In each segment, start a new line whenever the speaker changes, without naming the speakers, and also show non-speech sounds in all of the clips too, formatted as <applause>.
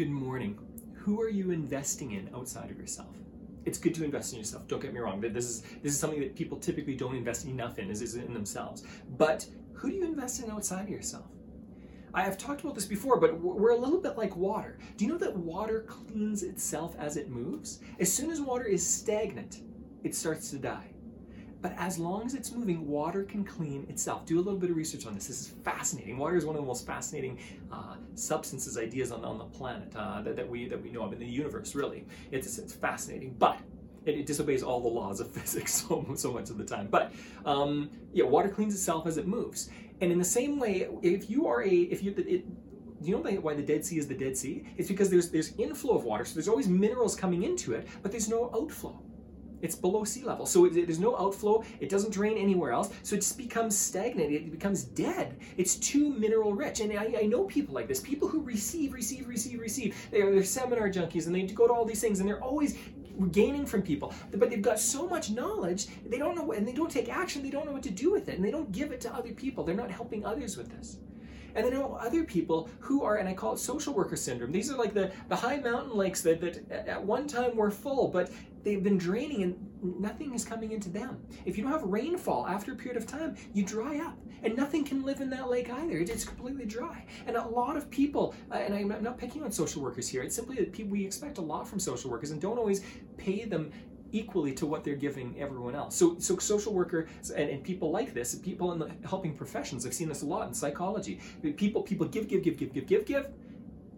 Good morning. Who are you investing in outside of yourself? It's good to invest in yourself. Don't get me wrong. This is this is something that people typically don't invest enough in is, is in themselves. But who do you invest in outside of yourself? I have talked about this before, but we're a little bit like water. Do you know that water cleans itself as it moves? As soon as water is stagnant, it starts to die. But as long as it's moving, water can clean itself. Do a little bit of research on this. This is fascinating. Water is one of the most fascinating uh, substances, ideas on, on the planet uh, that, that, we, that we know of in the universe, really. It's, it's fascinating. But it, it, disobeys all the laws of <laughs> physics so, so much of the time. But um, yeah, water cleans itself as it moves. And in the same way, if you are a, if you, it, you know why the Dead Sea is the Dead Sea? It's because there's there's inflow of water, so there's always minerals coming into it, but there's no outflow. It's below sea level. So it, there's no outflow. It doesn't drain anywhere else. So it just becomes stagnant. It becomes dead. It's too mineral rich. And I, I know people like this. People who receive, receive, receive, receive. They are they're seminar junkies and they go to all these things and they're always gaining from people. But they've got so much knowledge, they don't know, and they don't take action. They don't know what to do with it. And they don't give it to other people. They're not helping others with this. And then know other people who are, and I call it social worker syndrome. These are like the, the high mountain lakes that, that at one time were full, but they've been draining and nothing is coming into them. If you don't have rainfall after a period of time, you dry up and nothing can live in that lake either. It's completely dry. And a lot of people, uh, and I'm not picking on social workers here, it's simply that people, we expect a lot from social workers and don't always pay them equally to what they're giving everyone else. So, so social workers and, and people like this, people in the helping professions, I've seen this a lot in psychology. People, people give, give, give, give, give, give, give,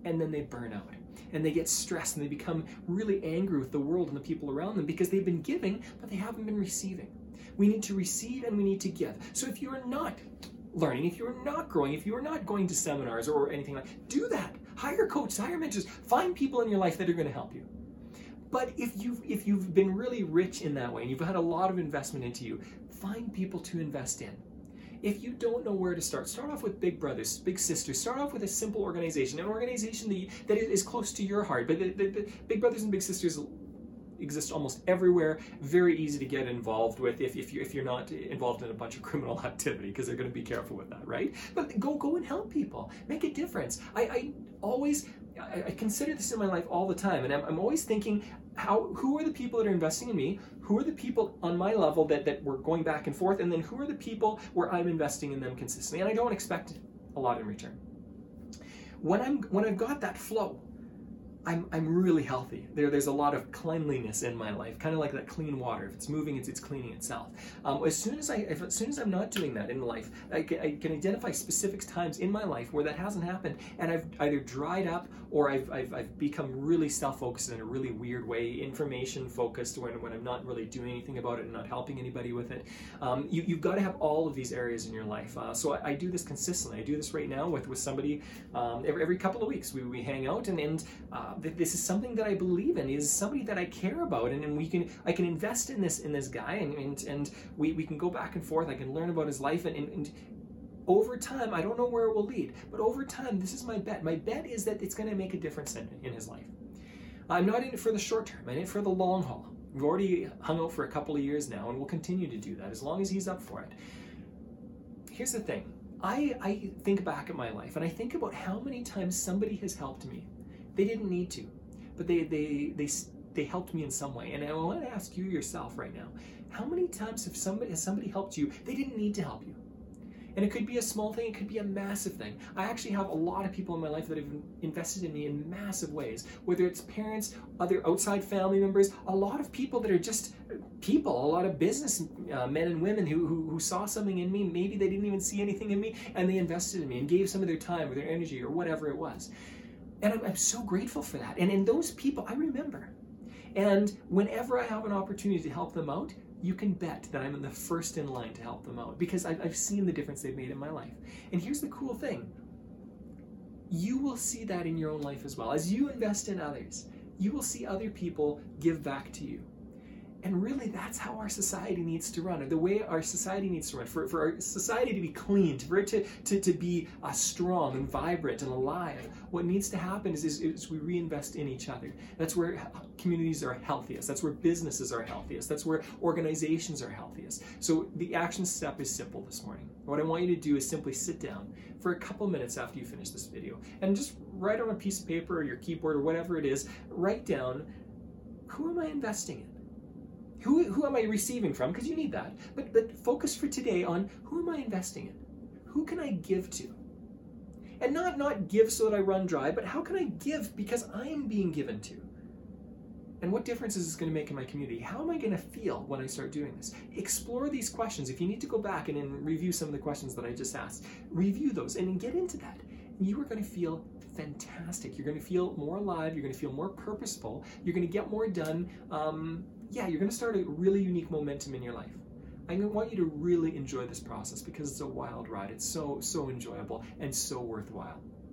and then they burn out and they get stressed and they become really angry with the world and the people around them because they've been giving, but they haven't been receiving. We need to receive and we need to give. So if you are not learning, if you are not growing, if you are not going to seminars or anything like do that. Hire coaches, hire mentors, find people in your life that are going to help you. But if you've if you've been really rich in that way and you've had a lot of investment into you, find people to invest in if you don't know where to start, start off with big brothers, big sisters. Start off with a simple organization, an organization that, you, that is close to your heart. But the, the, the big brothers and big sisters exist almost everywhere. Very easy to get involved with if, if, you, if you're not involved in a bunch of <laughs> criminal activity, because they're going to be careful with that, right? But go go and help people. Make a difference. I, I always I, I, consider this in my life all the time, and I'm, I'm always thinking, how who are the people that are investing in me? Who are the people on my level that that we're going back and forth, and then who are the people where I'm investing in them consistently? And I don't expect a lot in return. When I'm when I've got that flow, I'm, I'm really healthy. There, there's a lot of cleanliness in my life, kind of like that clean water. If it's moving, it's, it's cleaning itself. Um, as soon as I, if, as soon as I'm not doing that in life, I can, I can, identify specific times in my life where that hasn't happened, and I've either dried up or I've, I've, I've become really self-focused in a really weird way, information focused when, when I'm not really doing anything about it and not helping anybody with it. Um, you, have got to have all of these areas in your life. Uh, so I, I, do this consistently. I do this right now with, with somebody um, every, every couple of weeks. We, we hang out and, and uh, uh, this is something that I believe in. Is somebody that I care about, and, and we can I can invest in this in this guy, and and, and we, we can go back and forth. I can learn about his life, and, and, and over time, I don't know where it will lead, but over time, this is my bet. My bet is that it's going to make a difference in, in his life. I'm not in it for the short term. I'm in it for the long haul. We've already hung out for a couple of years now, and we'll continue to do that as long as he's up for it. Here's the thing. I, I think back at my life and I think about how many times somebody has helped me they didn't need to, but they they they they helped me in some way. And I want to ask you yourself right now: How many times have somebody has somebody helped you? They didn't need to help you. And it could be a small thing, it could be a massive thing. I actually have a lot of people in my life that have invested in me in massive ways, whether it's parents, other outside family members, a lot of people that are just people, a lot of business uh, men and women who, who, who saw something in me. Maybe they didn't even see anything in me and they invested in me and gave some of their time or their energy or whatever it was. And I'm, so grateful for that. And in those people, I remember. And whenever I have an opportunity to help them out, you can bet that I'm in the first in line to help them out because I've, I've seen the difference they've made in my life. And here's the cool thing you will see that in your own life as well. As you invest in others, you will see other people give back to you. And really, that's how our society needs to run, or the way our society needs to run. For, for our society to be clean, for it to, to, to be uh, strong and vibrant and alive, what needs to happen is, is, is, we reinvest in each other. That's where communities are healthiest. That's where businesses are healthiest. That's where organizations are healthiest. So the action step is simple this morning. What I want you to do is simply sit down for a couple minutes after you finish this video and just write on a piece of paper or your keyboard or whatever it is, write down who am I investing in? Who, who am I receiving from? Because you need that. But, but focus for today on who am I investing in? Who can I give to? And not, not give so that I run dry, but how can I give because I am being given to? And what difference is this going to make in my community? How am I going to feel when I start doing this? Explore these questions. If you need to go back and, review some of the questions that I just asked, review those and get into that. And you are going to feel fantastic. You're going to feel more alive. You're going to feel more purposeful. You're going to get more done. Um, yeah, you're going to start a really unique momentum in your life. I want you to really enjoy this process because it's a wild ride. It's so, so enjoyable and so worthwhile.